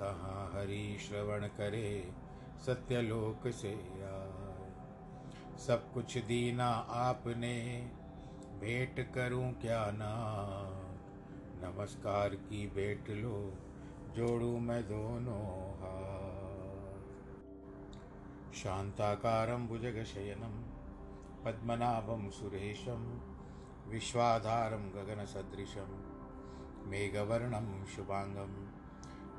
तहाँ हरि श्रवण करे सत्यलोक से आए सब कुछ दीना आपने, भेंट करूँ क्या ना? नमस्कार की भेंट लो, जोड़ू मैं दोनों हाथ। शांताकारं भुजगशयनं, पद्मनाभं सुरेशं, विश्वाधारं गगनसदृशं, मेघवर्णं शुभाङ्गं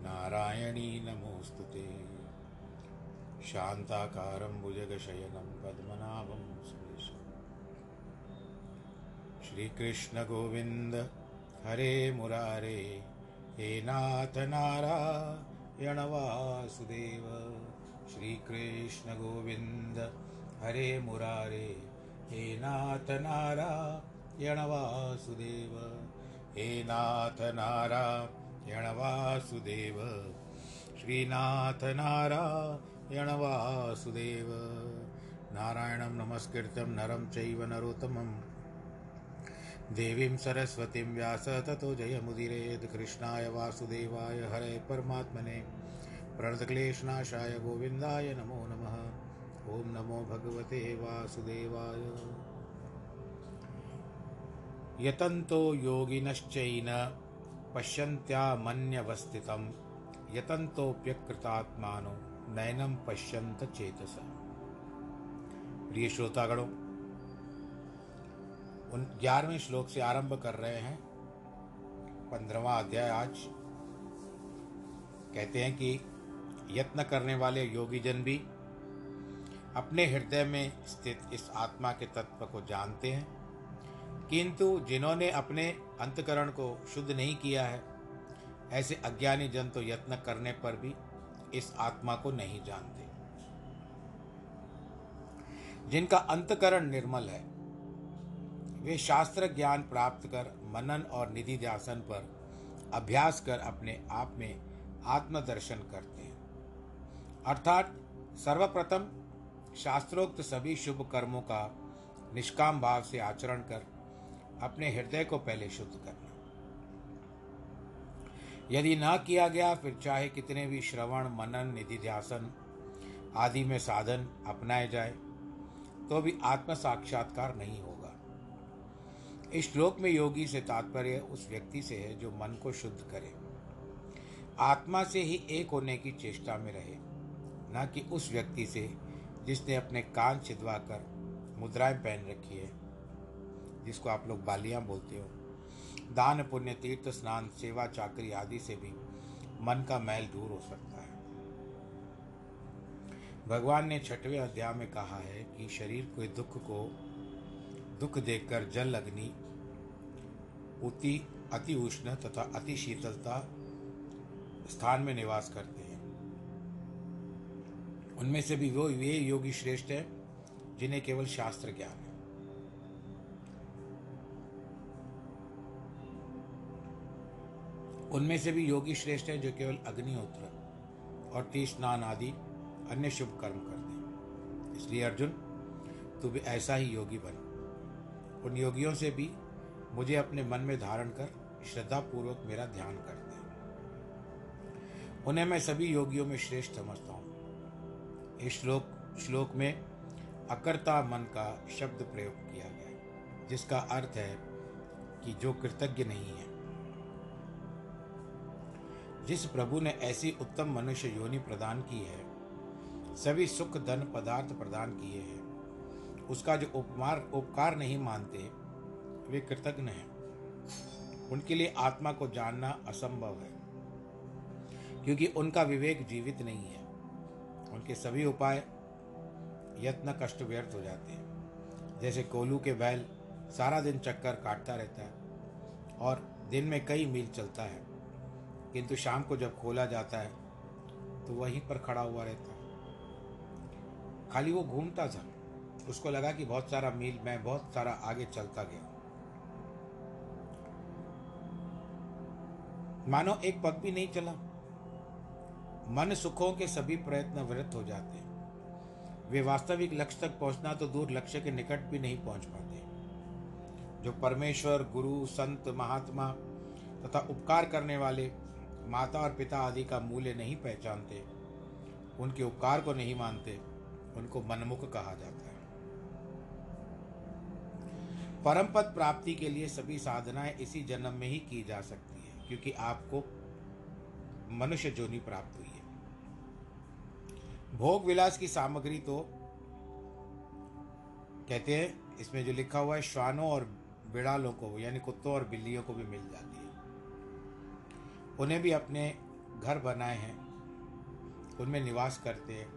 नारायणी नमोऽस्तु ते। शान्ताकारं भुजगशयनं पद्मनाभं सुरेशम्। श्रीकृष्णगोविन्द, हरे मुरारे, हे नाथ नारायण वासुदेव श्रीकृष्णगोविन्द, हरे मुरारे, हे नाथ नारायण वासुदेव हे नाथ नारायण वासुदेव श्रीनाथ नारायण नमस्कृतं नरं चैव नरोत्तमम्। देवीं सरस्वतीं व्यास ततो जयमुदिरेद कृष्णाय वासुदेवाय हरे परमात्मने। प्रणतक्लेशनाशाय गोविन्दाय नमो नमः। ॐ नमो भगवते वासुदेवाय। यतन्तो योगिनश्चैन। पश्यन्त्यामन्यवस्थितं यतन्तोऽप्यकृतात्मानो नैनं पश्यंत चेतस। प्रिय श्रोतागणों, उन ग्यारहवें श्लोक से आरंभ कर रहे हैं। पंद्रहवा अध्याय आज। कहते हैं कि यत्न करने वाले योगी जन भी अपने हृदय में स्थित इस आत्मा के तत्व को जानते हैं। किंतु जिन्होंने अपने अंतकरण को शुद्ध नहीं किया है, ऐसे अज्ञानी जन तो यत्न करने पर भी इस आत्मा को नहीं जानते। जिनका अंतकरण निर्मल है, वे शास्त्र ज्ञान प्राप्त कर मनन और निधि ध्यासन पर अभ्यास कर अपने आप में आत्मदर्शन करते हैं। अर्थात सर्वप्रथम शास्त्रोक्त सभी शुभ कर्मों का निष्काम भाव से आचरण कर अपने हृदय को पहले शुद्ध करना यदि ना किया गया, फिर चाहे कितने भी श्रवण, मनन निधि ध्यासन आदि में साधन अपनाए जाए तो भी आत्म साक्षात्कार नहीं होगा। इस श्लोक में योगी से तात्पर्य उस व्यक्ति से है जो मन को शुद्ध करे। आत्मा से ही एक होने की चेष्टा में रहे, न कि उस व्यक्ति से जिसने अपने कान छिदवा कर मुद्राएँ पहन रखी है। जिसको आप लोग बालियाँ बोलते हो। दान, पुण्य, तीर्थ, स्नान, सेवा, चाकरी आदि से भी मन का मैल दूर हो सकता है। भगवान ने छठवें अध्याय में कहा है कि शरीर के दुख को दुख देखकर जल अग्नि उति, अति उष्ण तथा अति शीतलता स्थान में निवास करते हैं। उनमें से भी वो वे योगी श्रेष्ठ है जिन्हें केवल शास्त्र ज्ञान है। उनमें से भी योगी श्रेष्ठ है जो केवल अग्निहोत्र और तीर स्नान आदि अन्य शुभ कर्म करते हैं। इसलिए अर्जुन, तू भी ऐसा ही योगी बन। उन योगियों से भी मुझे अपने मन में धारण कर श्रद्धापूर्वक मेरा ध्यान करते हैं उन्हें मैं सभी योगियों में श्रेष्ठ समझता हूँ। इस श्लोक श्लोक में अकर्ता मन का शब्द प्रयोग किया गया जिसका अर्थ है कि जो कृतज्ञ नहीं है जिस प्रभु ने ऐसी उत्तम मनुष्य योनि प्रदान की है, सभी सुख धन पदार्थ प्रदान किए हैं। उसका जो उपमार, उपकार नहीं मानते, वे कृतज्ञ हैं। उनके लिए आत्मा को जानना असंभव है, क्योंकि उनका विवेक जीवित नहीं है। उनके सभी उपाय यत्न कष्ट व्यर्थ हो जाते हैं। जैसे कोलू के बैल सारा दिन चक्कर काटता रहता है और दिन में कई मील चलता है। किंतु शाम को जब खोला जाता है तो वहीं पर खड़ा हुआ रहता है। खाली वो घूमता था। उसको लगा कि बहुत सारा मील मैं बहुत सारा आगे चलता गया मानो एक पग भी नहीं चला। मन सुखों के सभी प्रयत्न व्यर्थ हो जाते हैं। वे वास्तविक लक्ष्य तक पहुँचना तो दूर लक्ष्य के निकट भी नहीं पहुँच पाते। जो परमेश्वर, गुरु, संत, महात्मा तथा उपकार करने वाले माता और पिता आदि का मूल्य नहीं पहचानते, उनके उपकार को नहीं मानते, उनको मनमुख कहा जाता है। परम पद प्राप्ति के लिए सभी साधनाएँ इसी जन्म में ही की जा सकती है, क्योंकि आपको मनुष्य जोनी प्राप्त हुई है। भोग विलास की सामग्री तो कहते हैं, इसमें जो लिखा हुआ है, श्वानों और बिड़ालों को, यानी कुत्तों और बिल्लियों को भी मिल जाती है। उन्हें भी अपने घर बनाए हैं। उनमें निवास करते हैं।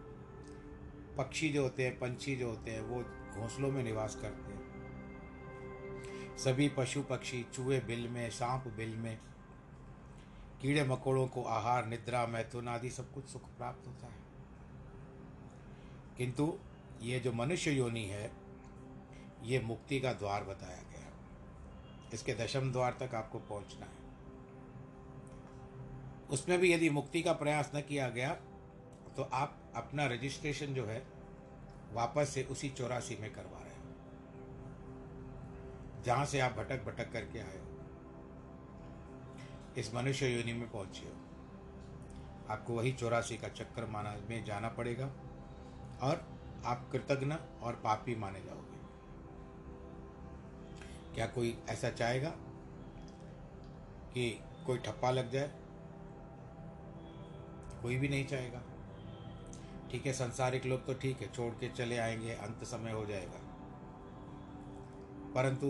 पक्षी जो होते हैं, पंछी जो होते हैं, वो घोंसलों में निवास करते हैं। सभी पशु पक्षी चूहे बिल में, सांप बिल में, कीड़े मकोड़ों को आहार, निद्रा, मैथुन आदि सब कुछ सुख प्राप्त होता है। किंतु ये जो मनुष्य योनि है, ये मुक्ति का द्वार बताया गया इसके दशम द्वार तक आपको पहुँचना है। उसमें भी यदि मुक्ति का प्रयास न किया गया तो आप अपना रजिस्ट्रेशन जो है, वापस से उसी चौरासी में करवा रहे हो। जहाँ से आप भटक भटक करके आए हो। इस मनुष्य योनि में पहुँचे हो। आपको वही चौरासी का चक्कर माना, में जाना पड़ेगा, और आप कृतज्ञ और पापी माने जाओगे। क्या कोई ऐसा चाहेगा कि कोई ठप्पा लग जाए? कोई भी नहीं चाहेगा। ठीक है, संसारिक लोग तो ठीक है, छोड़ के चले आएँगे, अंत समय हो जाएगा। परंतु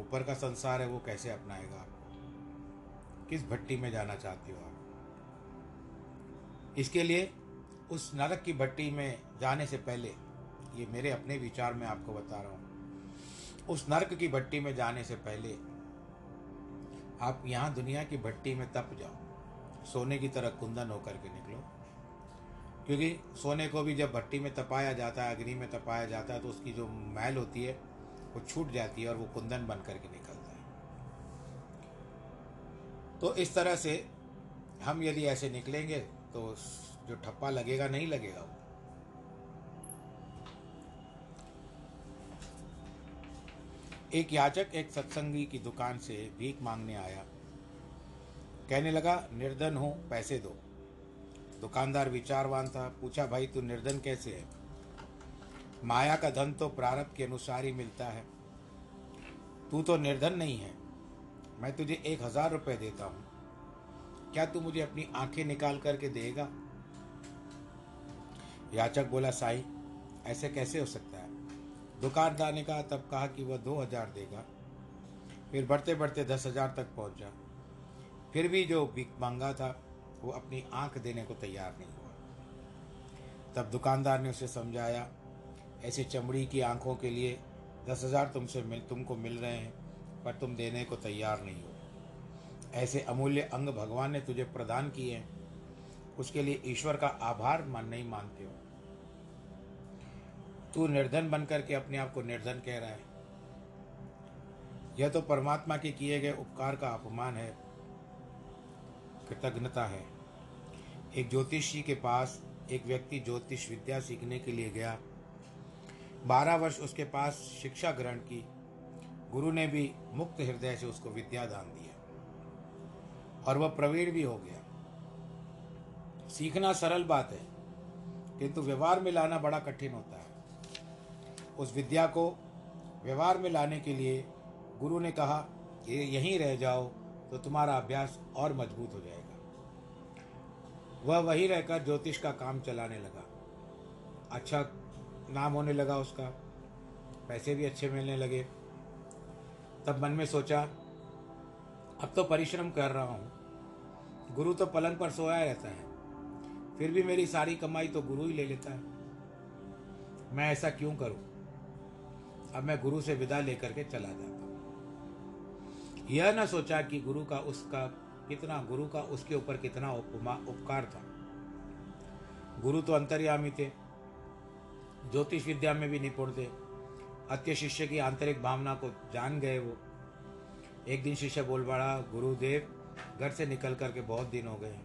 ऊपर का संसार है, वो कैसे अपनाएगा? आपको किस भट्टी में जाना चाहते हो आप? इसके लिए उस नरक की भट्टी में जाने से पहले, ये मेरे अपने विचार में आपको बता रहा हूँ। उस नरक की भट्टी में जाने से पहले, आप यहाँ दुनिया की भट्टी में तप जाओ। सोने की तरह कुंदन होकर के निकलो। क्योंकि सोने को भी जब भट्टी में तपाया जाता है, अग्नि में तपाया जाता है तो उसकी जो मैल होती है, वो छूट जाती है और वो कुंदन बन करके निकलता है। तो इस तरह से हम यदि ऐसे निकलेंगे तो जो ठप्पा लगेगा, नहीं लगेगा वो। एक याचक एक सत्संगी की दुकान से भीख मांगने आया। कहने लगा, निर्धन हूँ, पैसे दो। दुकानदार विचारवान था, पूछा, भाई, तू निर्धन कैसे है? माया का धन तो प्रारब्ध के अनुसार ही मिलता है। तू तो निर्धन नहीं है। मैं तुझे एक हज़ार रुपये देता हूँ। क्या तू मुझे अपनी आँखें निकाल करके देगा? याचक बोला, साई, ऐसे कैसे हो सकता है? दुकानदार ने कहा, तब कहा कि वह दो हज़ार देगा। फिर बढ़ते बढ़ते दस हज़ार तक पहुँचा फिर भी जो भिख मांगा था, वो अपनी आँख देने को तैयार नहीं हुआ। तब दुकानदार ने उसे समझाया, ऐसी चमड़ी की आँखों के लिए दस हज़ार तुमसे मिल, तुमको मिल रहे हैं, पर तुम देने को तैयार नहीं हो। ऐसे अमूल्य अंग भगवान ने तुझे प्रदान किए हैं। उसके लिए ईश्वर का आभार मान नहीं मानते हो। तू निर्धन बनकर के अपने आप को निर्धन कह रहा है। यह तो परमात्मा के किए गए उपकार का अपमान है। कृतज्ञता है। एक ज्योतिषी के पास एक व्यक्ति ज्योतिष विद्या सीखने के लिए गया। बारह वर्ष उसके पास शिक्षा ग्रहण की। गुरु ने भी मुक्त हृदय से उसको विद्या दान दिया और वह प्रवीण भी हो गया। सीखना सरल बात है, किंतु व्यवहार में लाना बड़ा कठिन होता है। उस विद्या को व्यवहार में लाने के लिए गुरु ने कहा कि यहीं रह जाओ तो तुम्हारा अभ्यास और मज़बूत हो जाएगा। वह वही रहकर ज्योतिष का काम चलाने लगा। अच्छा नाम होने लगा उसका। पैसे भी अच्छे मिलने लगे। तब मन में सोचा, अब तो परिश्रम कर रहा हूँ। गुरु तो पलंग पर सोया रहता है। फिर भी मेरी सारी कमाई तो गुरु ही ले लेता है। मैं ऐसा क्यों करूँ? अब मैं गुरु से विदा लेकर के चला जाता यह न सोचा कि गुरु का उसका, कितना गुरु का उसके ऊपर कितना उपमा, उपकार था। गुरु तो अंतर्यामी थे, ज्योतिष विद्या में भी निपुण थे। अत्य शिष्य की आंतरिक भावना को जान गए वो। एक दिन शिष्य बोल पड़ा, गुरुदेव, घर से निकल करके बहुत दिन हो गए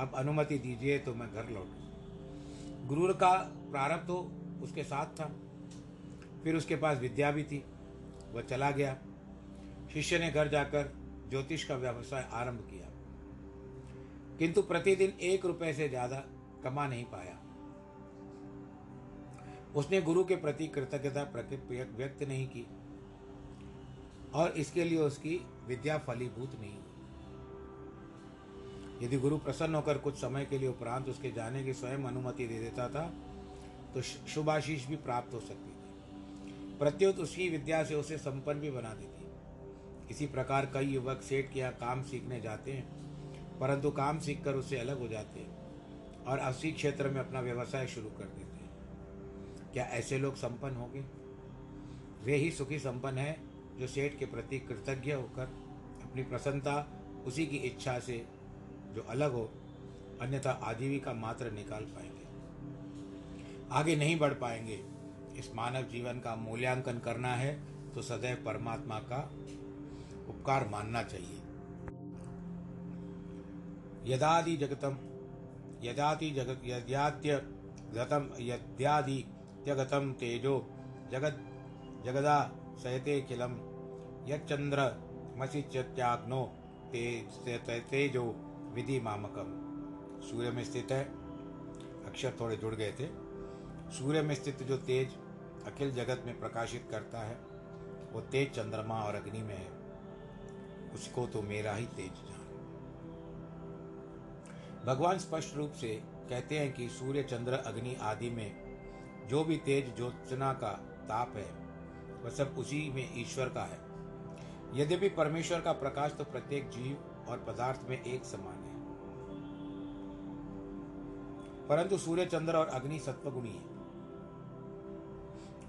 अब अनुमति दीजिए तो मैं घर लौटूं। गुरु का प्रारंभ तो उसके साथ था। फिर उसके पास विद्या भी थी। वह चला गया। शिष्य ने घर जाकर ज्योतिष का व्यवसाय आरंभ किया। किंतु प्रतिदिन एक रुपए से ज़्यादा कमा नहीं पाया। उसने गुरु के प्रति कृतज्ञता व्यक्त नहीं की और इसके लिए उसकी विद्या फलीभूत नहीं हुई। यदि गुरु प्रसन्न होकर कुछ समय के लिए उपरांत उसके जाने की स्वयं अनुमति दे देता था तो शुभाशीष भी प्राप्त हो सकती थी। प्रत्युत उसकी विद्या से उसे संपन्न भी बना देती इसी प्रकार कई युवक सेठ के यहाँ काम सीखने जाते हैं, परंतु काम सीखकर उससे अलग हो जाते हैं और उसी क्षेत्र में अपना व्यवसाय शुरू कर देते हैं। क्या ऐसे लोग संपन्न होंगे? वे ही सुखी संपन्न है जो सेठ के प्रति कृतज्ञ होकर अपनी प्रसन्नता, उसी की इच्छा से जो अलग हो, अन्यथा आजीविका मात्र निकाल पाएँगे। आगे नहीं बढ़ पाएँगे। इस मानव जीवन का मूल्यांकन करना है तो सदैव परमात्मा का उपकार मानना चाहिए। यदादि जगतम यदाति जगत यद्यात्य गतम, यद्यादि जगतम तेजो, जगत, जगदा सहते किलम, यच्चंद्र मसीच्याग्नो तेजो विधि मामकम। सूर्य में स्थित है, अक्षर थोड़े जुड़ गए थे। सूर्य में स्थित जो तेज अखिल जगत में प्रकाशित करता है, वो तेज चंद्रमा और अग्नि में है। उसको तो मेरा ही तेज जान। भगवान स्पष्ट रूप से कहते हैं कि सूर्य, चंद्र, अग्नि आदि में जो भी तेज ज्योत्सना का ताप है, वह सब उसी में ईश्वर का है। यद्यपि परमेश्वर का प्रकाश तो प्रत्येक जीव और पदार्थ में एक समान है। परंतु सूर्य, चंद्र और अग्नि सत्वगुणी है।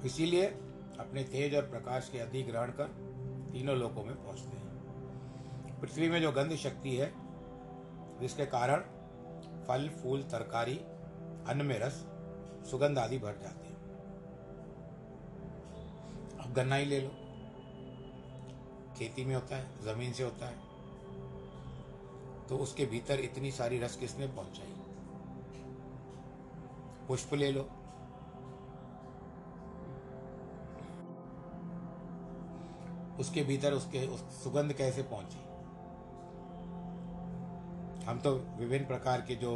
इसीलिए अपने तेज और प्रकाश के अधिग्रहण कर तीनों लोकों में पहुँचते हैं। पृथ्वी में जो गंध शक्ति है, जिसके कारण फल, फूल, तरकारी, अन्न में रस, सुगंध आदि भर जाते हैं। अब गन्ना ही ले लो। खेती में होता है, ज़मीन से होता है तो उसके भीतर इतनी सारी रस किसने पहुंचाई? पुष्प ले लो। उसके भीतर उसके, उस सुगंध कैसे पहुँची? हम तो विभिन्न प्रकार के जो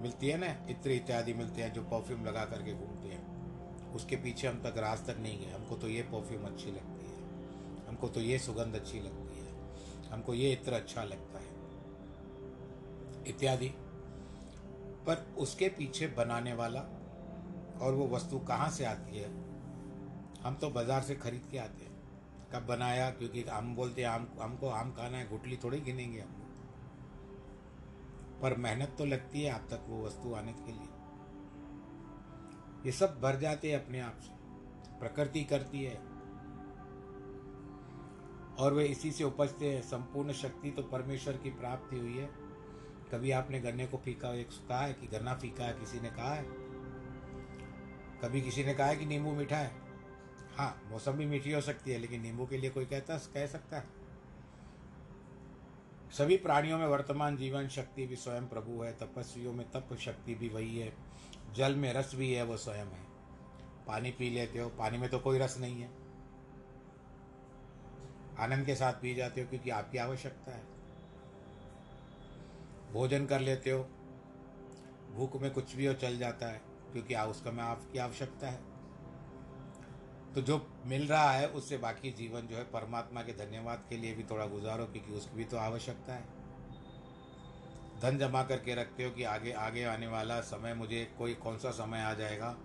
मिलती है ना, इत्र इत्यादि मिलते हैं, जो परफ्यूम लगा करके घूमते हैं, उसके पीछे हम तक राज तक नहीं गए। हमको तो ये परफ्यूम अच्छी लगती है। हमको तो ये सुगंध अच्छी लगती है। हमको ये इत्र अच्छा लगता है। इत्यादि। पर उसके पीछे बनाने वाला और वो वस्तु कहाँ से आती है, हम तो बाज़ार से खरीद के आते हैं। कब बनाया? क्योंकि हम बोलते हैं, आम, हमको आम खाना है गुटली थोड़ी गिनेंगे हम। पर मेहनत तो लगती है आप तक वो वस्तु आने के लिए। ये सब भर जाते हैं अपने आप से। प्रकृति करती है। और वे इसी से उपजते हैं। संपूर्ण शक्ति तो परमेश्वर की प्राप्ति हुई है। कभी आपने गन्ने को फीका, एक कहा है कि गन्ना फीका है, किसी ने कहा है? कभी किसी ने कहा है कि नींबू मीठा है? हाँ मौसम भी मीठी हो सकती है, लेकिन नींबू के लिए कोई कहता, कह सकता है। सभी प्राणियों में वर्तमान जीवन शक्ति भी स्वयं प्रभु है, तपस्वियों में तप शक्ति भी वही है। जल में रस भी है, वो स्वयं है। पानी पी लेते हो, पानी में तो कोई रस नहीं है। आनंद के साथ पी जाते हो क्योंकि आपकी आवश्यकता है। भोजन कर लेते हो, भूख में कुछ भी हो चल जाता है, क्योंकि उसका में आपकी आवश्यकता है। तो जो मिल रहा है, उससे बाकी जीवन जो है परमात्मा के धन्यवाद के लिए भी थोड़ा गुजारो क्योंकि उसकी भी तो आवश्यकता है। धन जमा करके रखते हो कि आगे आगे आने वाला समय मुझे, कोई कौन सा समय आ जाएगा,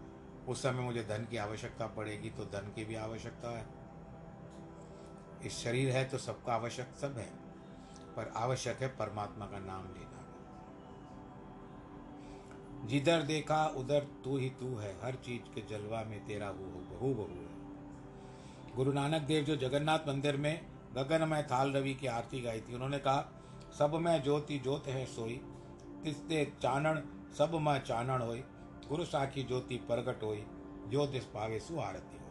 उस समय मुझे धन की आवश्यकता पड़ेगी तो धन की भी आवश्यकता है। इस शरीर है तो सबका आवश्यक सब है, पर आवश्यक है परमात्मा का नाम लेना। जिधर देखा, उधर तू ही तू है, हर चीज़ के जलवा में तेरा हु बहु बहु गुरु नानक देव जो जगन्नाथ मंदिर में गगन गगनमय थाल रवि की आरती गाई थी, उन्होंने कहा, सब में ज्योति ज्योत है सोई, तिस्ते चानण, सब में चानण होई, गुरु साखी ज्योति प्रगट होई ज्योतिष पावे सु आरती हो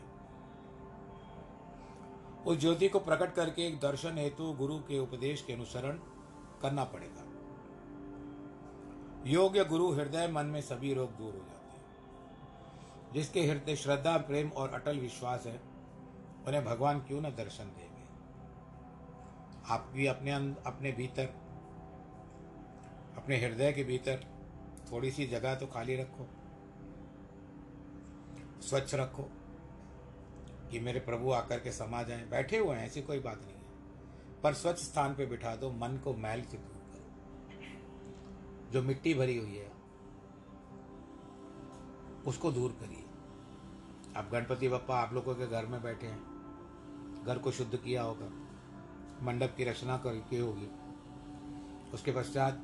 उस ज्योति को प्रकट करके एक दर्शन हेतु गुरु के उपदेश के अनुसरण करना पड़ेगा। योग्य गुरु हृदय मन में सभी रोग दूर हो जाते हैं, जिसके हृदय श्रद्धा, प्रेम और अटल विश्वास है। उन्हें भगवान क्यों न दर्शन देंगे? आप भी अपने अपने भीतर, अपने हृदय के भीतर थोड़ी सी जगह तो खाली रखो। स्वच्छ रखो कि मेरे प्रभु आकर के समा जाए। बैठे हुए हैं, ऐसी कोई बात नहीं है। पर स्वच्छ स्थान पे बिठा दो, मन को मैल से दूर करो। जो मिट्टी भरी हुई है, उसको दूर करिए। अब गणपति बप्पा, आप लोगों के घर में बैठे हैं। घर को शुद्ध किया होगा, मंडप की रचना की होगी। उसके पश्चात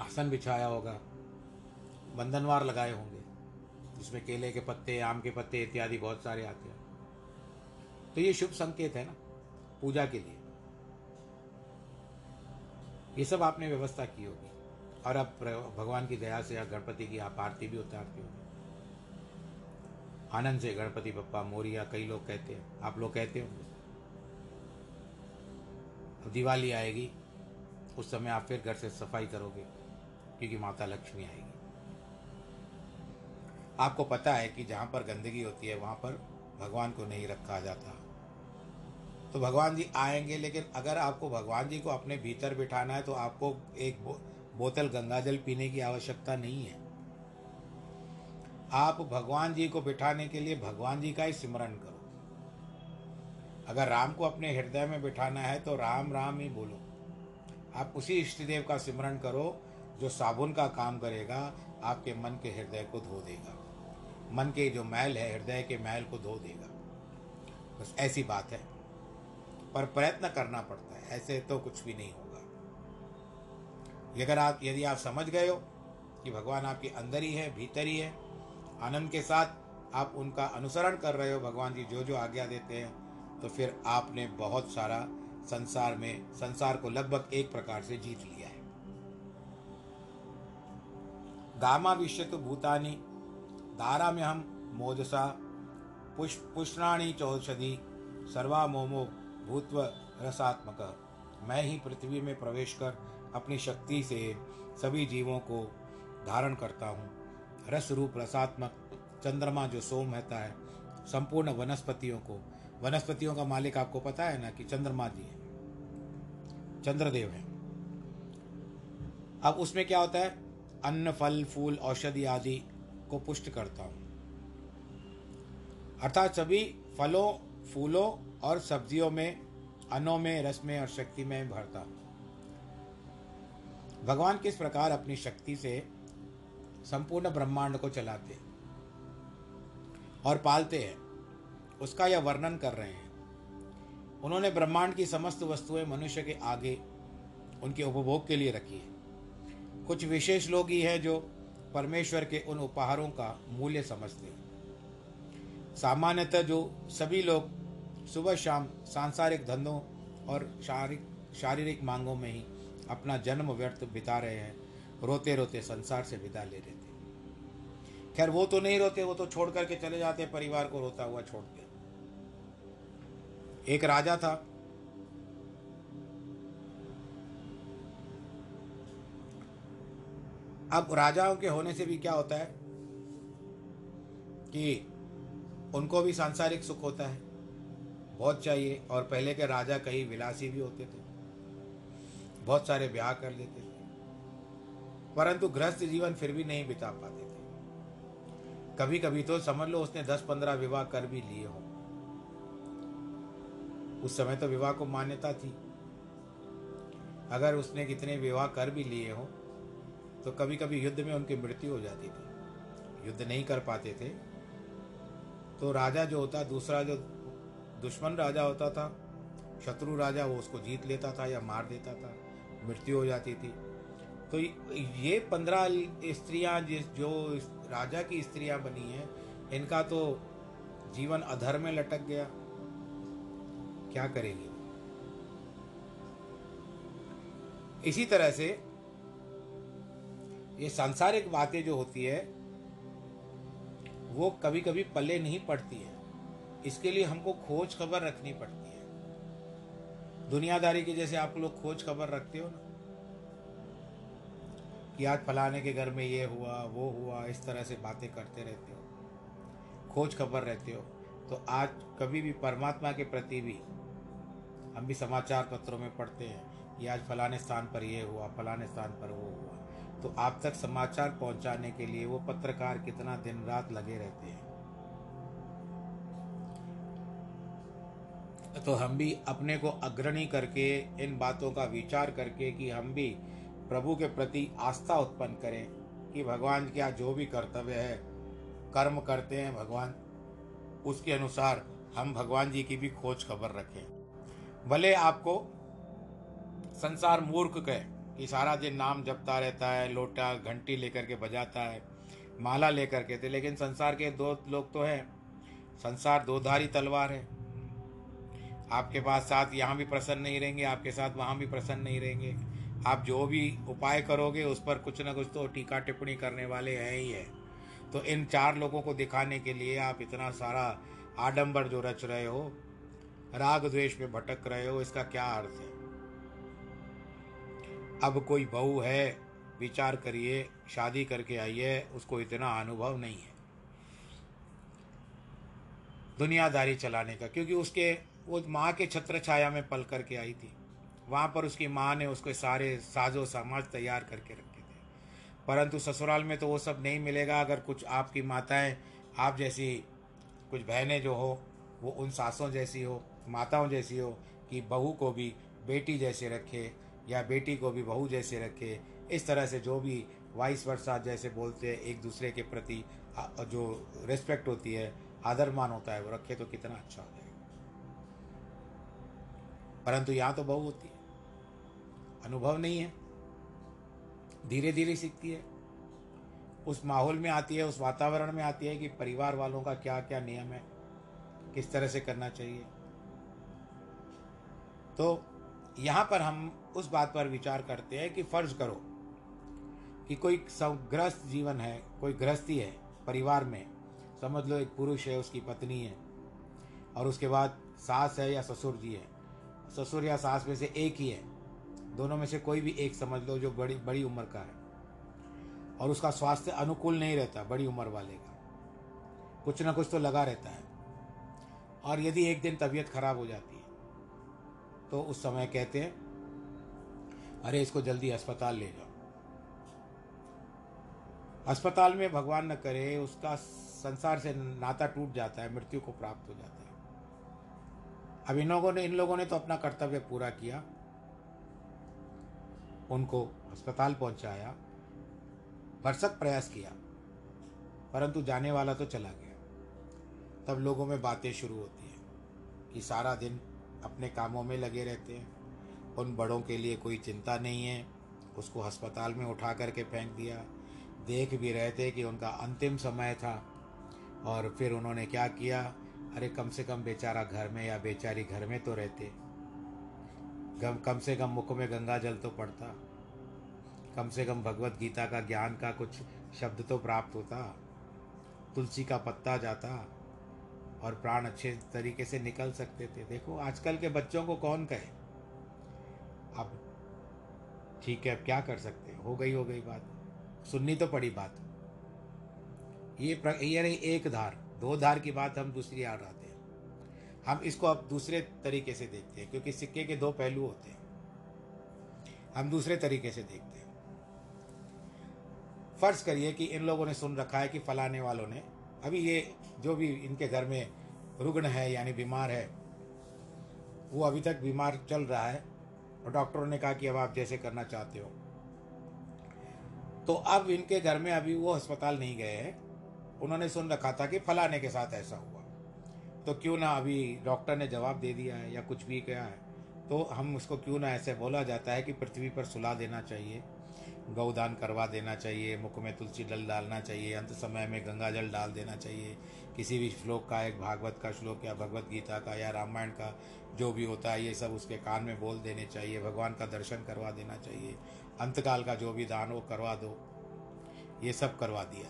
आसन बिछाया होगा, बंधनवार लगाए होंगे, जिसमें केले के पत्ते, आम के पत्ते इत्यादि बहुत सारे आते हैं। तो ये शुभ संकेत है ना, पूजा के लिए। ये सब आपने व्यवस्था की होगी। और अब भगवान की दया से या गणपति की आप आरती भी उतारती होगी। आनंद से गणपति बप्पा मोरिया, कई लोग कहते हैं। आप लोग कहते हो दिवाली आएगी, उस समय आप फिर घर से सफ़ाई करोगे, क्योंकि माता लक्ष्मी आएगी। आपको पता है कि जहाँ पर गंदगी होती है, वहाँ पर भगवान को नहीं रखा जाता। तो भगवान जी आएँगे, लेकिन अगर आपको भगवान जी को अपने भीतर बिठाना है तो आपको एक बोतल गंगा जल पीने की आवश्यकता नहीं है। आप भगवान जी को बिठाने के लिए भगवान जी का ही सिमरन करो। अगर राम को अपने हृदय में बिठाना है तो राम राम ही बोलो। आप उसी इष्ट देव का सिमरन करो जो साबुन का काम करेगा, आपके मन के हृदय को धो देगा। मन के जो मैल है, हृदय के मैल को धो देगा। बस ऐसी बात है। पर प्रयत्न करना पड़ता है, ऐसे तो कुछ भी नहीं होगा। अगर आप, यदि आप समझ गए हो कि भगवान आपके अंदर ही है, भीतर ही है आनंद के साथ आप उनका अनुसरण कर रहे हो, भगवान जी जो जो आज्ञा देते हैं तो फिर आपने बहुत सारा संसार में, संसार को लगभग एक प्रकार से जीत लिया है। गामा विश्व तो भूतानी, दारा में हम मोदसा पुष्प, पुष्णाणी चौषधि, सर्वा मोमो भूत्व रसात्मक, मैं ही पृथ्वी में प्रवेश कर अपनी शक्ति से सभी जीवों को धारण करता हूँ। रस रूप रसात्मक चंद्रमा जो सोम रहता है, संपूर्ण वनस्पतियों को। वनस्पतियों का मालिक आपको पता है ना कि चंद्रमा जी है। चंद्रदेव है। अब उसमें क्या होता है? अन्न, फल, फूल, औषधि आदि को पुष्ट करता हूँ। अर्थात सभी फलों, फूलों और सब्जियों में, अन्नों में, रस में और शक्ति में भरता भगवान किस प्रकार अपनी शक्ति से संपूर्ण ब्रह्मांड को चलाते और पालते हैं। उसका यह वर्णन कर रहे हैं। उन्होंने ब्रह्मांड की समस्त वस्तुएँ मनुष्य के आगे उनके उपभोग के लिए रखी है। कुछ विशेष लोग ही हैं जो परमेश्वर के उन उपहारों का मूल्य समझते हैं। सामान्यतः जो सभी लोग सुबह शाम सांसारिक धंधों और शारीरिक शारीरिक मांगों में ही अपना जन्म व्यर्थ बिता रहे हैं रोते रोते संसार से विदा ले लेते खैर, वो तो नहीं रोते, वो तो छोड़ करके चले जाते, परिवार को रोता हुआ छोड़ के। एक राजा था। अब राजाओं के होने से भी क्या होता है? कि उनको भी सांसारिक सुख होता है, बहुत चाहिए, और पहले के राजा कहीं विलासी भी होते थे। बहुत सारे ब्याह कर लेते थे। परंतु गृहस्थ जीवन फिर भी नहीं बिता पाते थे। कभी कभी तो समझ लो उसने दस पंद्रह विवाह कर भी लिए हो। उस समय तो विवाह को मान्यता थी। अगर उसने कितने विवाह कर भी लिए हो तो कभी कभी युद्ध में उनकी मृत्यु हो जाती थी। युद्ध नहीं कर पाते थे। तो राजा जो होता, दूसरा जो दुश्मन राजा होता था, शत्रु राजा वो उसको जीत लेता था या मार देता था। मृत्यु हो जाती थी। तो ये पंद्रह स्त्रियाँ जिस, जो राजा की स्त्रियाँ बनी हैं, इनका तो जीवन अधर में लटक गया। क्या करेगी? इसी तरह से ये सांसारिक बातें जो होती है, वो कभी कभी पल्ले नहीं पड़ती है। इसके लिए हमको खोज खबर रखनी पड़ती है। दुनियादारी की जैसे आप लोग खोज खबर रखते हो ना। कि आज फलाने के घर में ये हुआ, वो हुआ, इस तरह से बातें करते रहते हो। खोज खबर रहते हो। तो आज कभी भी परमात्मा के प्रति भी हम भी समाचार पत्रों में पढ़ते हैं कि आज फलाने स्थान पर ये हुआ, फलाने स्थान पर वो हुआ। तो आप तक समाचार पहुँचाने के लिए वो पत्रकार कितना दिन रात लगे रहते हैं। तो हम भी अपने को अग्रणी करके इन बातों का विचार करके कि हम भी प्रभु के प्रति आस्था उत्पन्न करें कि भगवान क्या जो भी कर्तव्य है, कर्म करते हैं भगवान, उसके अनुसार हम भगवान जी की भी खोज खबर रखें। भले आपको संसार मूर्ख कहे कि सारा दिन नाम जपता रहता है, लोटा, घंटी लेकर के बजाता है, माला लेकर के थे, लेकिन संसार के दो लोग तो हैं। संसार दो धारी तलवार है। आपके पास साथ यहाँ भी प्रसन्न नहीं रहेंगे, आपके साथ वहाँ भी प्रसन्न नहीं रहेंगे। आप जो भी उपाय करोगे, उस पर कुछ ना कुछ तो टीका टिप्पणी करने वाले हैं ही है। तो इन चार लोगों को दिखाने के लिए आप इतना सारा आडंबर जो रच रहे हो, राग द्वेष में भटक रहे हो, इसका क्या अर्थ है? अब कोई बहू है, विचार करिए, शादी करके आई है, उसको इतना अनुभव नहीं है। दुनियादारी चलाने का, क्योंकि उसके, वो माँ के छत्र छाया में पल करके आई थी। वहाँ पर उसकी माँ ने उसके सारे साजो समाज तैयार करके रखे थे। परंतु ससुराल में तो वो सब नहीं मिलेगा। अगर कुछ आपकी माताएँ, आप जैसी कुछ बहनें जो हो, वो उन सासों जैसी हो, माताओं जैसी हो, कि बहू को भी बेटी जैसे रखे या बेटी को भी बहू जैसे रखे, इस तरह से जो भी वाइस वर्षा जैसे बोलते हैं, एक दूसरे के प्रति जो रिस्पेक्ट होती है आदर मान होता है, वो रखे तो कितना अच्छा हो जाएगा। परंतु यहाँ तो बहू होती है। अनुभव नहीं है। धीरे धीरे सीखती है। उस माहौल में आती है, उस वातावरण में आती है कि परिवार वालों का क्या क्या नियम है, किस तरह से करना चाहिए। तो यहाँ पर हम उस बात पर विचार करते हैं कि फ़र्ज़ करो कि कोई गृहस्थ जीवन है, कोई गृहस्थी है परिवार में, समझ लो एक पुरुष है, उसकी पत्नी है, और उसके बाद सास है या ससुर जी है। ससुर या सास में से एक ही है। दोनों में से कोई भी एक समझ लो जो बड़ी बड़ी उम्र का है। और उसका स्वास्थ्य अनुकूल नहीं रहता बड़ी उम्र वाले का। कुछ ना कुछ तो लगा रहता है। और यदि एक दिन तबीयत खराब हो जाती है तो उस समय कहते हैं, अरे, इसको जल्दी अस्पताल ले जाओ। अस्पताल में भगवान न करे, उसका संसार से नाता टूट जाता है, मृत्यु को प्राप्त हो जाता है। अब इन लोगों ने इन लोगों ने तो अपना कर्तव्य पूरा किया। उनको अस्पताल पहुँचाया, भरसक प्रयास किया, परंतु जाने वाला तो चला गया। तब लोगों में बातें शुरू होती हैं कि सारा दिन अपने कामों में लगे रहते हैं, उन बड़ों के लिए कोई चिंता नहीं है, उसको अस्पताल में उठा करके फेंक दिया, देख भी रहे थे कि उनका अंतिम समय था, और फिर उन्होंने क्या किया, अरे कम से कम बेचारा घर में या बेचारी घर में तो रहते। कम कम से कम मुख में गंगा जल तो पड़ता। कम से कम भगवत गीता का ज्ञान का कुछ शब्द तो प्राप्त होता। तुलसी का पत्ता जाता और प्राण अच्छे तरीके से निकल सकते थे। देखो, आजकल के बच्चों को कौन कहे? अब ठीक है, अब क्या कर सकते हो? गई हो गई बात। सुननी तो पड़ी बात। ये ये रही एक धार। दो धार की बात हम दूसरी आ आते हैं। हम इसको अब दूसरे तरीके से देखते हैं, क्योंकि सिक्के के दो पहलू होते हैं। हम दूसरे तरीके से देखते हैं। फ़र्ज़ करिए कि इन लोगों ने सुन रखा है कि फलाने वालों ने, अभी ये जो भी इनके घर में रुग्ण है, यानी बीमार है, वो अभी तक बीमार चल रहा है, और डॉक्टरों ने कहा कि अब आप जैसे करना चाहते हो। तो अब इनके घर में अभी वो अस्पताल नहीं गए हैं। उन्होंने सुन रखा था कि फलाने के साथ ऐसा हुआ। तो क्यों ना अभी डॉक्टर ने जवाब दे दिया है या कुछ भी कहा है? तो हम उसको क्यों ना ऐसे बोला जाता है कि पृथ्वी पर सुला देना चाहिए, गौदान करवा देना चाहिए, मुख में तुलसी डल डालना चाहिए, अंत समय में गंगा जल डाल देना चाहिए। किसी भी श्लोक का, एक भागवत का श्लोक या भगवत गीता का या रामायण का जो भी होता है, ये सब उसके कान में बोल देने चाहिए, भगवान का दर्शन करवा देना चाहिए। अंतकाल का जो भी दान वो करवा दो। ये सब करवा दिया।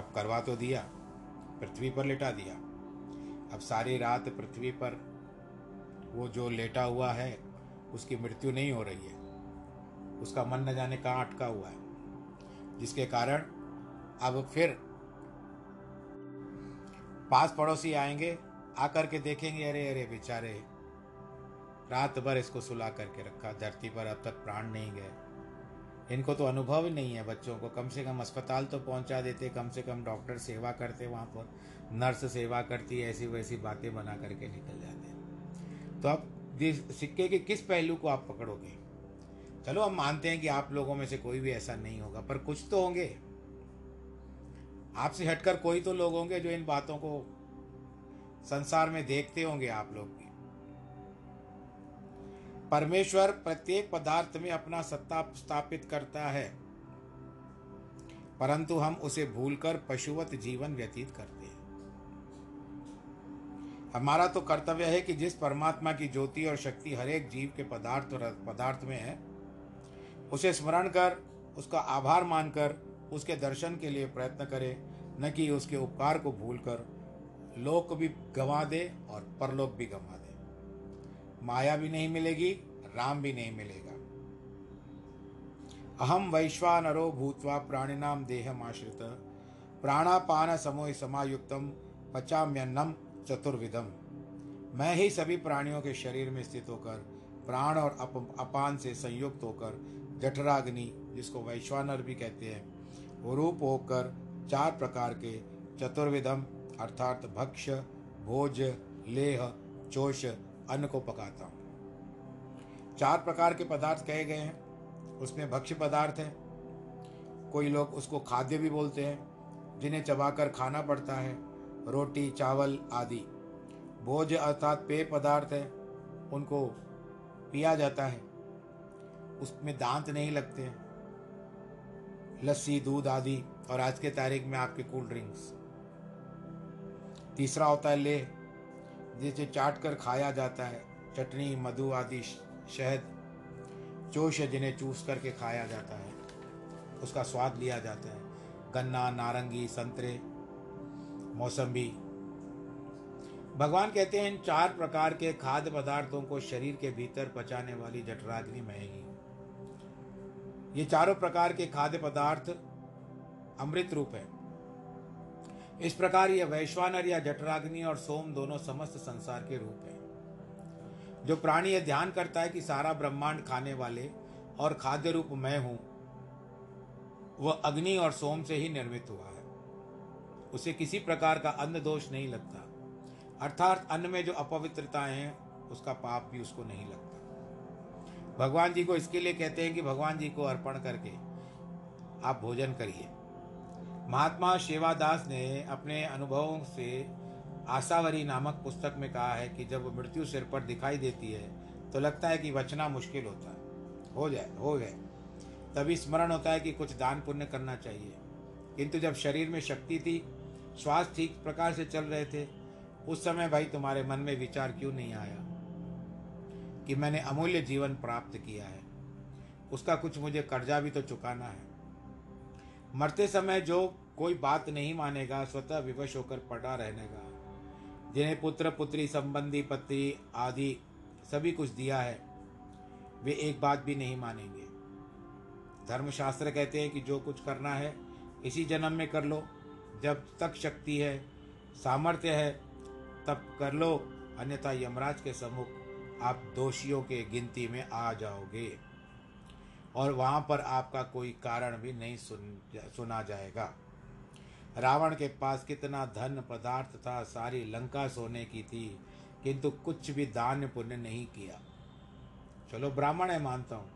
अब करवा तो दिया। पृथ्वी पर लेटा दिया। अब सारी रात पृथ्वी पर वो जो लेटा हुआ है, उसकी मृत्यु नहीं हो रही है। उसका मन न जाने कहाँ अटका हुआ है। जिसके कारण अब फिर पास पड़ोसी आएँगे, आकर के देखेंगे, अरे अरे, बेचारे, रात भर इसको सुला करके रखा, धरती पर अब तक प्राण नहीं गए। इनको तो अनुभव ही नहीं है बच्चों को। कम से कम अस्पताल तो पहुँचा देते, कम से कम डॉक्टर सेवा करते वहाँ पर। नर्स सेवा करती, ऐसी वैसी बातें बना करके निकल जाते तो अब सिक्के के किस पहलू को आप पकड़ोगे? चलो, हम मानते हैं कि आप लोगों में से कोई भी ऐसा नहीं होगा, पर कुछ तो होंगे। आपसे हटकर कोई तो लोग होंगे जो इन बातों को संसार में देखते होंगे आप लोग। परमेश्वर प्रत्येक पदार्थ में अपना सत्ता स्थापित करता है, परंतु हम उसे भूलकर पशुवत जीवन व्यतीत करते हैं। हमारा तो कर्तव्य है कि जिस परमात्मा की ज्योति और शक्ति हर एक जीव के पदार्थ और पदार्थ में है, उसे स्मरण कर, उसका आभार मानकर, उसके दर्शन के लिए प्रयत्न करें, न कि उसके उपकार को भूलकर, लोक भी गंवा दे और परलोक भी गंवा दे। माया भी नहीं मिलेगी राम भी नहीं मिलेगा। अहम वैश्वानरो भूतवा प्राणिनाम देहमाश्रित प्राणापान समोह समायुक्तम पचाम्यन्नम चतुर्विधम मैं ही सभी प्राणियों के शरीर में स्थित होकर प्राण और अप, अपान से संयुक्त होकर जठराग्नि जिसको वैश्वानर भी कहते हैं वो रूप होकर चार प्रकार के चतुर्विधम अर्थात भक्ष भोज लेह चोष अन्न को पकाता हूँ। चार प्रकार के पदार्थ कहे गए हैं। उसमें भक्ष्य पदार्थ हैं। कोई लोग उसको खाद्य भी बोलते हैं, जिन्हें चबाकर खाना पड़ता है, रोटी, चावल आदि। भोज अर्थात पेय पदार्थ है, उनको पिया जाता है। उसमें दांत नहीं लगते हैं। लस्सी, दूध आदि, और आज के तारीख में आपके कोल्ड ड्रिंक्स तीसरा होता है ले जिसे चाट कर खाया जाता है, चटनी, मधु आदि शहद चोश जिन्हें चूस करके खाया जाता है। उसका स्वाद लिया जाता है। गन्ना, नारंगी, संतरे, मौसम्बी। भगवान कहते हैं, इन चार प्रकार के खाद्य पदार्थों को शरीर के भीतर पचाने वाली जठराग्नि में ही ये चारों प्रकार के खाद्य पदार्थ अमृत रूप है। इस प्रकार यह वैश्वानर या जठराग्नि और सोम दोनों समस्त संसार के रूप हैं। जो प्राणी यह ध्यान करता है कि सारा ब्रह्मांड खाने वाले और खाद्य रूप मैं हूँ, वह अग्नि और सोम से ही निर्मित हुआ है। उसे किसी प्रकार का अन्न दोष नहीं लगता। अर्थात अन्न में जो अपवित्रताएँ हैं, उसका पाप भी उसको नहीं लगता। भगवान जी को इसके लिए कहते हैं कि भगवान जी को अर्पण करके आप भोजन करिए। महात्मा शेवादास ने अपने अनुभवों से आशावरी नामक पुस्तक में कहा है कि जब मृत्यु सिर पर दिखाई देती है तो लगता है कि बचना मुश्किल होता है। हो जाए, हो गए। तभी स्मरण होता है कि कुछ दान पुण्य करना चाहिए। किंतु जब शरीर में शक्ति थी, श्वास ठीक प्रकार से चल रहे थे, उस समय भाई तुम्हारे मन में विचार क्यों नहीं आया? कि मैंने अमूल्य जीवन प्राप्त किया है। उसका कुछ मुझे कर्जा भी तो चुकाना है। मरते समय जो कोई बात नहीं मानेगा, स्वतः विवश होकर पड़ा रहने का जिन्हें पुत्र, पुत्री, संबंधी, पति आदि सभी कुछ दिया है, वे एक बात भी नहीं मानेंगे। धर्मशास्त्र कहते हैं कि जो कुछ करना है, इसी जन्म में कर लो। जब तक शक्ति है, सामर्थ्य है, तब कर लो। अन्यथा यमराज के सम्मुख आप दोषियों के गिनती में आ जाओगे। और वहाँ पर आपका कोई कारण भी नहीं सुन, सुना जाएगा। रावण के पास कितना धन पदार्थ था, सारी लंका सोने की थी, किंतु कुछ भी दान पुण्य नहीं किया। चलो ब्राह्मण है, मानता हूँ,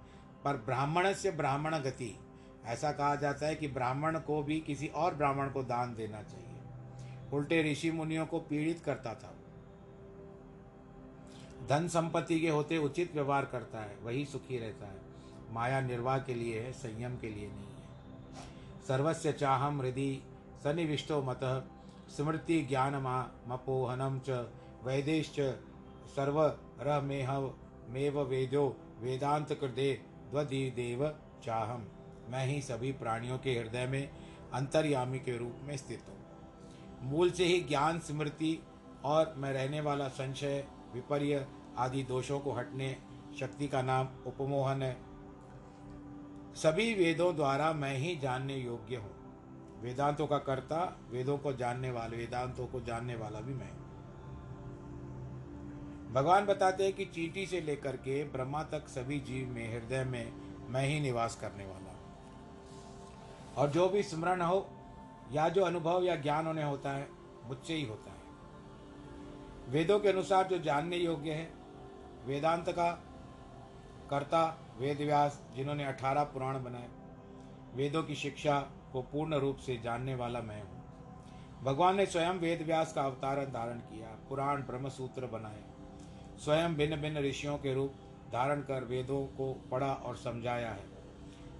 पर ब्राह्मण से ब्राह्मण गति। ऐसा कहा जाता है कि ब्राह्मण को भी किसी और ब्राह्मण को दान देना चाहिए। उल्टे ऋषि मुनियों को पीड़ित करता था। धन संपत्ति के होते उचित व्यवहार करता है, वही सुखी रहता है। माया निर्वाह के लिए है, संयम के लिए नहीं है। सर्वस्य चाहम हृदय सन्निविष्टो मत स्मृति ज्ञान मपोहनम च वैदेश्च सर्व रहमेह मेव वेदो वेदांत कृदे देव चाहम मैं ही सभी प्राणियों के हृदय में अंतर्यामी के रूप में स्थित हूँ। मूल से ही ज्ञान, स्मृति और मैं रहने वाला संशय, विपर्य आदि दोषों को हटने, शक्ति का नाम उपमोहन है। सभी वेदों द्वारा मैं ही जानने योग्य हूँ। वेदांतों का कर्ता, वेदों को जानने वाले, वेदांतों को जानने वाला भी मैं। भगवान बताते हैं कि चीटी से लेकर के ब्रह्मा तक सभी जीव में, हृदय में मैं ही निवास करने वाला और जो भी स्मरण हो, या जो अनुभव या ज्ञान उन्हें होता है, मुझसे ही होता है। वेदों के अनुसार जो जानने योग्य है, वेदांत का कर्ता वेद व्यास जिन्होंने अठारह पुराण बनाए, वेदों की शिक्षा को पूर्ण रूप से जानने वाला मैं हूँ। भगवान ने स्वयं वेद व्यास का अवतार धारण किया, पुराण ब्रह्म सूत्र बनाए। स्वयं भिन्न भिन्न ऋषियों के रूप धारण कर वेदों को पढ़ा और समझाया है,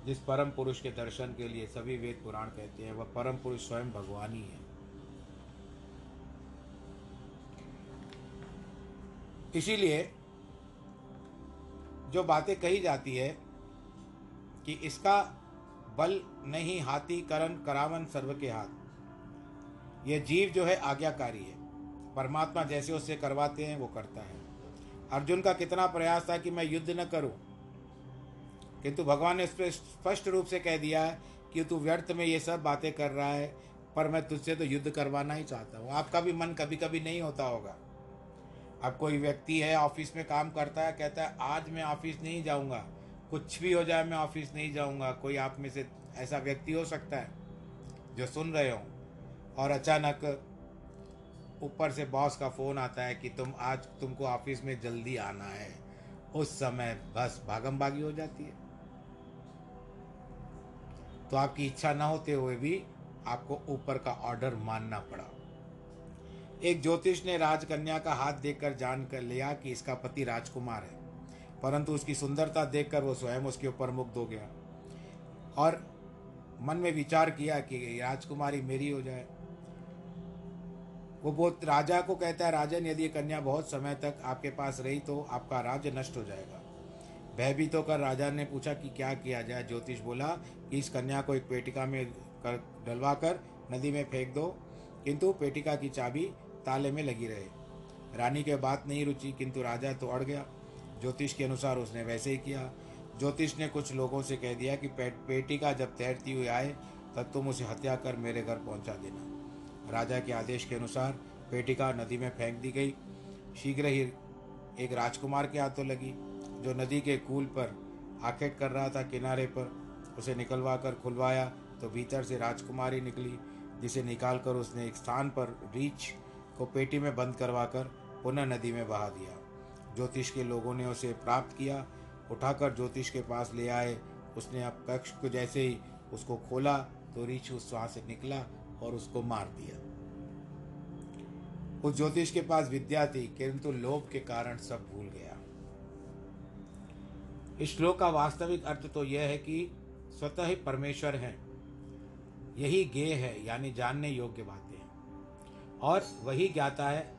जिस परम पुरुष के दर्शन के लिए सभी वेद पुराण कहते हैं, वह परम पुरुष स्वयं भगवान ही है। इसीलिए जो बातें कही जाती है कि इसका बल नहीं, हाथी, करण, करावन, सर्व के हाथ। यह जीव जो है आज्ञाकारी है। परमात्मा जैसे उससे करवाते हैं, वो करता है। अर्जुन का कितना प्रयास था कि मैं युद्ध न करूँ, किंतु भगवान ने स्पष्ट रूप से कह दिया है कि तू व्यर्थ में ये सब बातें कर रहा है, पर मैं तुझसे तो युद्ध करवाना ही चाहता हूँ। आपका भी मन कभी कभी नहीं होता होगा। अब कोई व्यक्ति है, ऑफ़िस में काम करता है, कहता है, आज मैं ऑफ़िस नहीं जाऊँगा। कुछ भी हो जाए, मैं ऑफ़िस नहीं जाऊँगा। कोई आप में से ऐसा व्यक्ति हो सकता है, जो सुन रहे हो और अचानक ऊपर से बॉस का फ़ोन आता है कि तुम आज तुमको ऑफ़िस में जल्दी आना है। उस समय बस भागम भागी हो जाती है। तो आपकी इच्छा ना होते हुए भी आपको ऊपर का ऑर्डर मानना पड़ा। एक ज्योतिष ने राजकन्या का हाथ देखकर जान कर लिया कि इसका पति राजकुमार है। परंतु उसकी सुंदरता देखकर वो स्वयं उसके ऊपर मुग्ध हो गया और मन में विचार किया कि राजकुमारी मेरी हो जाए। वो बहुत राजा को कहता है, राजन, यदि कन्या बहुत समय तक आपके पास रही तो आपका राज्य नष्ट हो जाएगा। भयभीत तो होकर राजा ने पूछा कि क्या किया जाए। ज्योतिष बोला कि इस कन्या को एक पेटिका में कर डलवा कर नदी में फेंक दो। किंतु पेटिका की चाबी ताले में लगी रहे। रानी के बात नहीं रुचि, किंतु राजा तो अड़ गया। ज्योतिष के अनुसार उसने वैसे ही किया। ज्योतिष ने कुछ लोगों से कह दिया कि पेट पेटिका जब तैरती हुई आए, तब तुम उसे हत्या कर मेरे घर पहुँचा देना। राजा के आदेश के अनुसार पेटिका नदी में फेंक दी गई। शीघ्र ही एक राजकुमार के हाथों लगी, जो नदी के कूल पर आखेट कर रहा था किनारे पर। उसे निकलवा कर खुलवाया तो भीतर से राजकुमारी निकली, जिसे निकाल कर उसने एक स्थान पर रीछ को पेटी में बंद करवाकर पुनः नदी में बहा दिया। ज्योतिष के लोगों ने उसे प्राप्त किया। उठाकर ज्योतिष के पास ले आए। उसने अब कक्ष को जैसे ही उसको खोला तो रीछ उस वहाँ से निकला और उसको मार दिया। उस ज्योतिष के पास विद्या थी, किंतु लोभ के कारण सब भूल गया। इस श्लोक का वास्तविक अर्थ तो यह है कि स्वतः ही परमेश्वर हैं। यही गेय है, यानी जानने योग्य बातें। और वही ज्ञाता है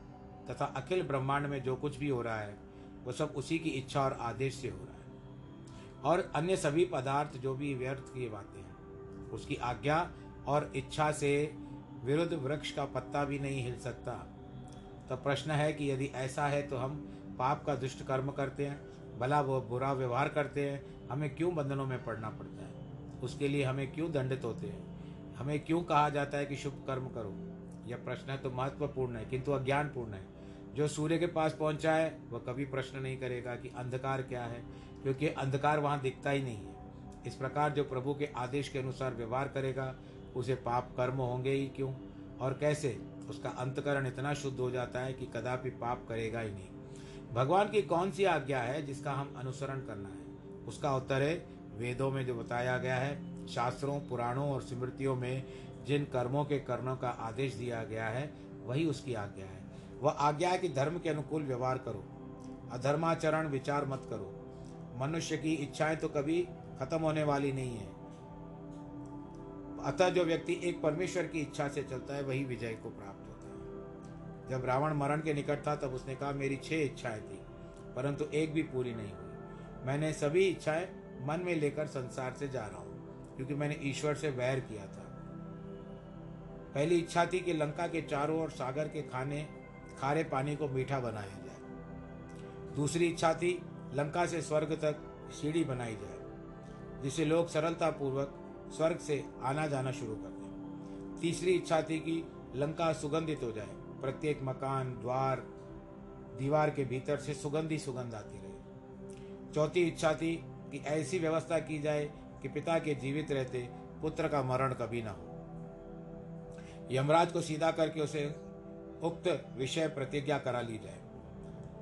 तथा अखिल ब्रह्मांड में जो कुछ भी हो रहा है, वो सब उसी की इच्छा और आदेश से हो रहा है। और अन्य सभी पदार्थ जो भी व्यर्थ की बातें हैं, उसकी आज्ञा और इच्छा से विरुद्ध वृक्ष का पत्ता भी नहीं हिल सकता। तो प्रश्न है कि यदि ऐसा है तो हम पाप का दुष्ट कर्म करते हैं, भला वो बुरा व्यवहार करते हैं, हमें क्यों बंधनों में पड़ना पड़ता है? उसके लिए हमें क्यों दंडित होते हैं? हमें क्यों कहा जाता है कि शुभ कर्म करो? यह प्रश्न तो महत्वपूर्ण है, किंतु अज्ञानपूर्ण है। जो सूर्य के पास पहुँचा है, वह कभी प्रश्न नहीं करेगा कि अंधकार क्या है, क्योंकि अंधकार वहाँ दिखता ही नहीं है। इस प्रकार जो प्रभु के आदेश के अनुसार व्यवहार करेगा, उसे पाप कर्म होंगे ही क्यों? और कैसे? उसका अंतकरण इतना शुद्ध हो जाता है कि कदापि पाप करेगा ही नहीं। भगवान की कौन सी आज्ञा है जिसका हम अनुसरण करना है? उसका उत्तर है, वेदों में जो बताया गया है, शास्त्रों, पुराणों और स्मृतियों में जिन कर्मों के कर्णों का आदेश दिया गया है, वही उसकी आज्ञा है। वह आज्ञा है कि धर्म के अनुकूल व्यवहार करो, अधर्माचरण विचार मत करो। मनुष्य की इच्छाएँ तो कभी खत्म होने वाली नहीं है। अतः जो व्यक्ति एक परमेश्वर की इच्छा से चलता है, वही विजय को प्राप्त होता है। जब रावण मरण के निकट था, तब उसने कहा, मेरी छह इच्छाएँ थी, परंतु एक भी पूरी नहीं हुई। मैंने सभी इच्छाएँ मन में लेकर संसार से जा रहा हूँ, क्योंकि मैंने ईश्वर से वैर किया था। पहली इच्छा थी कि लंका के चारों ओर सागर के खाने, खारे पानी को मीठा बनाया जाए। दूसरी इच्छा थी, लंका से स्वर्ग तक सीढ़ी बनाई जाए, जिसे लोग सरलतापूर्वक स्वर्ग से आना जाना शुरू कर दें। तीसरी इच्छा थी कि लंका सुगंधित हो जाए। प्रत्येक मकान, द्वार, दीवार के भीतर से सुगंधी सुगंध आती रहे। चौथी इच्छा थी कि ऐसी व्यवस्था की जाए कि पिता के जीवित रहते पुत्र का मरण कभी ना हो। यमराज को सीधा करके उसे उक्त विषय प्रतिज्ञा करा ली जाए।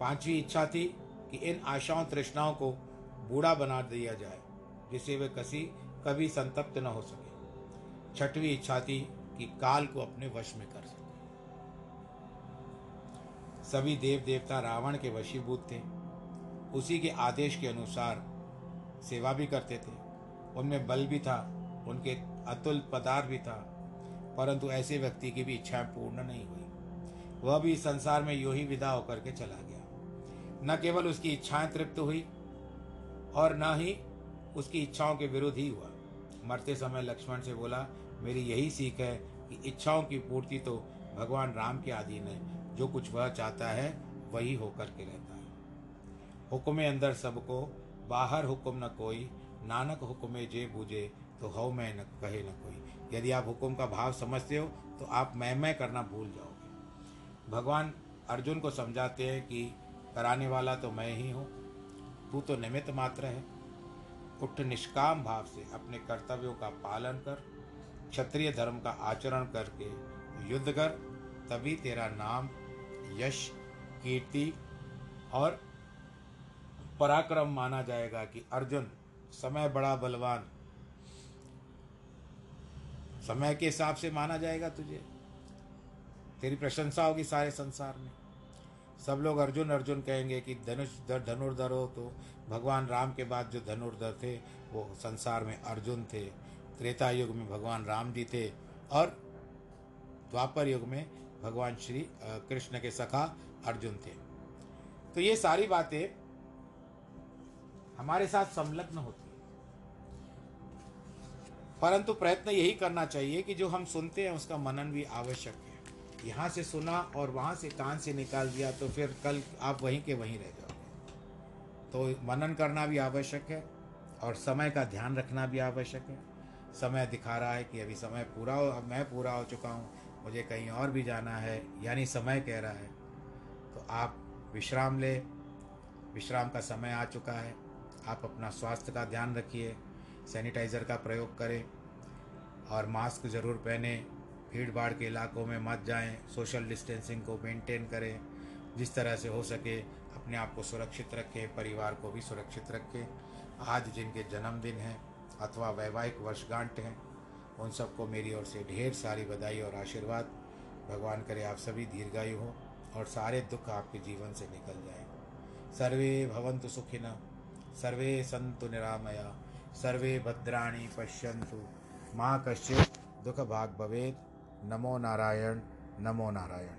पांचवी इच्छा थी कि इन आशाओं तृष्णाओं को बूढ़ा बना दिया जाए, जिससे वे कसी, कभी संतप्त न हो सके। छठवीं इच्छा थी कि काल को अपने वश में कर सके। सभी देव देवता रावण के वशीभूत थे। उसी के आदेश के अनुसार सेवा भी करते थे। उनमें बल भी था, उनके अतुल पदार्थ भी था। परंतु ऐसे व्यक्ति की भी इच्छाएँ पूर्ण नहीं हुई। वह भी संसार में यू ही विदा होकर के चला गया। न केवल उसकी इच्छाएँ तृप्त हुई और न ही उसकी इच्छाओं के विरुद्ध ही हुआ। मरते समय लक्ष्मण से बोला, मेरी यही सीख है कि इच्छाओं की पूर्ति तो भगवान राम के अधीन है। जो कुछ वह चाहता है, वही होकर के रहता है। हुक्म अंदर सबको, बाहर हुक्म न कोई, नानक हुक्मे जे बूझे तो हव मैं न कहे न कोई। यदि आप हुक्म का भाव समझते हो तो आप मैं मैं करना भूल जाओगे। भगवान अर्जुन को समझाते हैं कि कराने वाला तो मैं ही हूँ। तू तो निमित्त मात्र है। उठ निष्काम भाव से अपने कर्तव्यों का पालन कर, क्षत्रिय धर्म का आचरण करके युद्ध कर, तभी तेरा नाम यश, कीर्ति और पराक्रम माना जाएगा कि अर्जुन, समय बड़ा बलवान समय के हिसाब से माना जाएगा तुझे। तेरी प्रशंसा होगी सारे संसार में। सब लोग अर्जुन अर्जुन कहेंगे कि धनुष दर धनुर्धर हो तो भगवान राम के बाद जो धनुर्धर थे, वो संसार में अर्जुन थे। त्रेता युग में भगवान राम जी थे और द्वापर युग में भगवान श्री कृष्ण के सखा अर्जुन थे। तो ये सारी बातें हमारे साथ संलग्न होती परंतु प्रयत्न यही करना चाहिए कि जो हम सुनते हैं, उसका मनन भी आवश्यक है। यहाँ से सुना और वहाँ से कान से निकाल दिया तो फिर कल आप वहीं के वहीं रह जाओगे। तो मनन करना भी आवश्यक है और समय का ध्यान रखना भी आवश्यक है। समय दिखा रहा है कि अभी समय पूरा हो, अब मैं पूरा हो चुका हूँ, मुझे कहीं और भी जाना है, यानी समय कह रहा है। तो आप विश्राम लें, विश्राम का समय आ चुका है, आप अपना स्वास्थ्य का ध्यान रखिए सैनिटाइज़र का प्रयोग करें और मास्क ज़रूर पहने, भीड़ भाड़ के इलाकों में मत जाएँ, सोशल डिस्टेंसिंग को मेंटेन करें, जिस तरह से हो सके अपने आप को सुरक्षित रखें, परिवार को भी सुरक्षित रखें। आज जिनके जन्मदिन हैं अथवा वैवाहिक वर्षगांठ हैं, उन सबको मेरी ओर से ढेर सारी बधाई और आशीर्वाद। भगवान करे आप सभी दीर्घायु हो और सारे दुख आपके जीवन से निकल जाए। सर्वे भवंतु सुखिन सर्वे संतु निरामया। सर्वे भद्राणि पश्यन्तु। माँ कश्चित् दुःखभाग् भवेत्। नमो नारायण नमो नारायण।